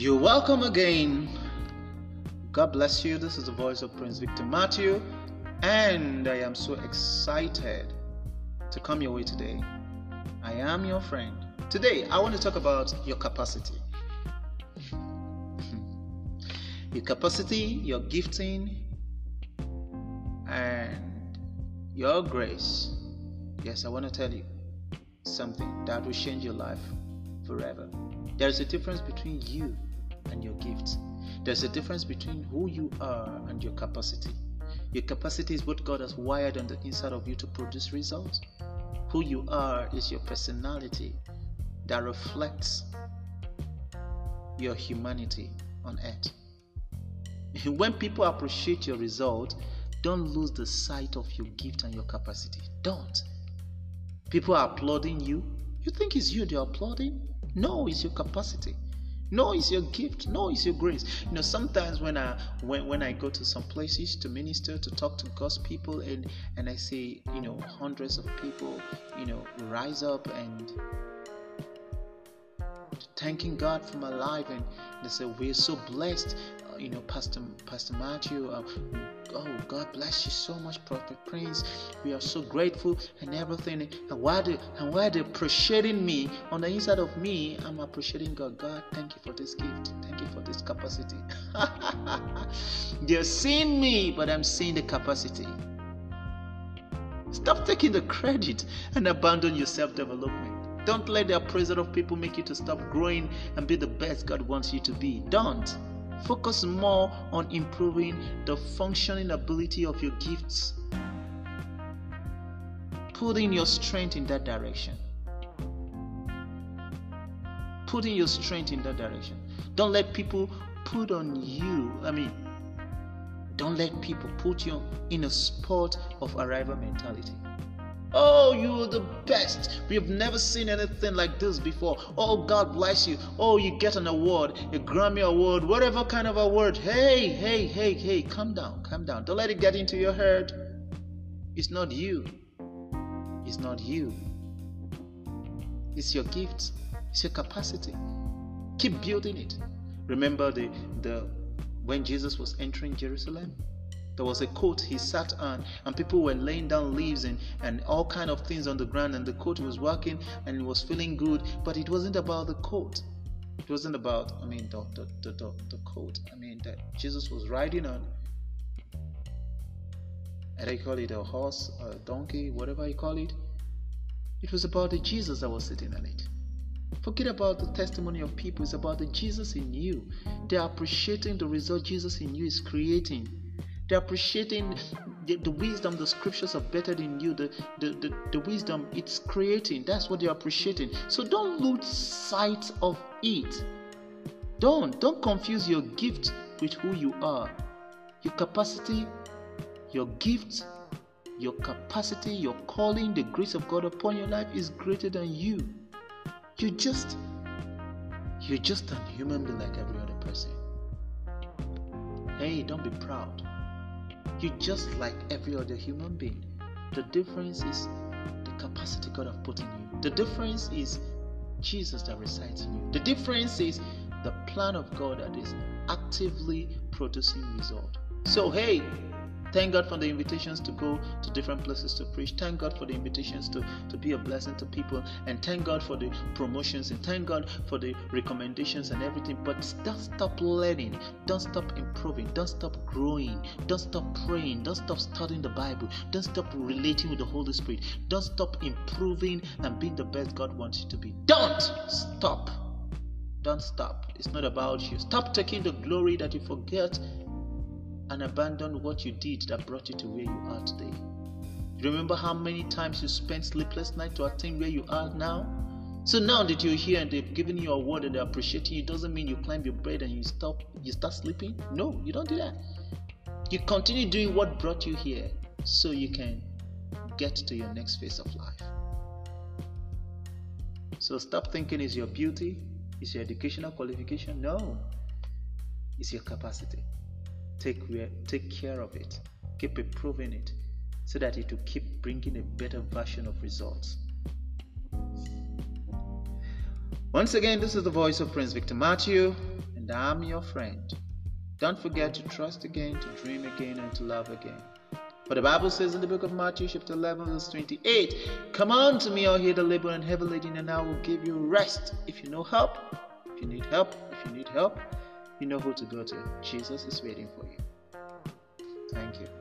You're welcome again. God bless you. This is the voice of Prince Victor Matthew, and I am so excited to come your way today. I am your friend. Today, I want to talk about your capacity. your capacity, your gifting, and your grace. Yes, I want to tell you something that will change your life forever. There is a difference between you and your gifts. There's a difference between who you are and your capacity. Your capacity is what God has wired on the inside of you to produce results. Who you are is your personality that reflects your humanity on earth. When people appreciate your result, don't lose the sight of your gift and your capacity. Don't. People are applauding you. You think it's you they're applauding? No, it's your capacity. No, it's your gift. No, it's your grace. You know, sometimes when I when, when I go to some places to minister, to talk to God's people, and and I see you know hundreds of people, you know, rise up and thanking God for my life, and they say we're so blessed you know, Pastor Pastor Matthew. Uh, oh, God bless you so much, Prophet Prince. We are so grateful and everything. And while they and while they're appreciating me on the inside of me, I'm appreciating God. God, thank you for this gift. Thank you for this capacity. they're seeing me, but I'm seeing the capacity. Stop taking the credit and abandon your self development. Don't let the appraisal of people make you to stop growing and be the best God wants you to be. Don't. Focus more on improving the functioning ability of your gifts. Putting your strength in that direction. Putting your strength in that direction. Don't let people put on you. I mean, don't let people put you in a spot of arrival mentality. You are the best. We have never seen anything like this before. Oh, God bless you. Oh, you get an award, a Grammy award, whatever kind of award. Hey, hey, hey, hey, calm down, calm down. Don't let it get into your head. It's not you. It's not you. It's your gift. It's your capacity. Keep building it. Remember the the when Jesus was entering Jerusalem? There was a coat he sat on, and people were laying down leaves and, and all kind of things on the ground, and the coat was working and it was feeling good. But it wasn't about the coat. It wasn't about, I mean, the, the, the, the, the coat. I mean, that Jesus was riding on. And they call it a horse, a donkey, whatever you call it. It was about the Jesus that was sitting on it. Forget about the testimony of people. It's about the Jesus in you. They're appreciating the result Jesus in you is creating. They're appreciating the, the, wisdom the scriptures are better than you, the, the, the, the wisdom it's creating. That's what they're appreciating. So don't lose sight of it. Don't. Don't confuse your gift with who you are. Your capacity, your gift, your capacity, your calling, the grace of God upon your life is greater than you. You just you're just a human being like every other person. Hey, don't be proud. You're just like every other human being. The difference is the capacity God has put in you. The difference is Jesus that resides in you. The difference is the plan of God that is actively producing result. So hey, Thank God for the invitations to go to different places to preach. Thank God for the invitations to, to be a blessing to people. And thank God for the promotions. And thank God for the recommendations and everything. But don't stop learning. Don't stop improving. Don't stop growing. Don't stop praying. Don't stop studying the Bible. Don't stop relating with the Holy Spirit. Don't stop improving and being the best God wants you to be. Don't stop. Don't stop. It's not about you. Stop taking the glory that you forget and abandon what you did that brought you to where you are today. Remember how many times you spent sleepless nights to attain where you are now? So now that you're here and they've given you a word and they're appreciating you, doesn't mean you climb your bed and you stop you start sleeping. No, you don't do that. You continue doing what brought you here so you can get to your next phase of life. So stop thinking is your beauty, is your educational qualification. No, it's your capacity take, take care of it, keep improving it, so that it will keep bringing a better version of results. Once again, this is the voice of Prince Victor Matthew, and I'm your friend. Don't forget to trust again, to dream again, and to love again. For the Bible says in the book of Matthew, chapter 11, verse 28, Come unto me, all ye the labor and heavy laden, and I will give you rest. If you know help, if you need help, if you need help, you know who to go to. Jesus is waiting for you. Thank you.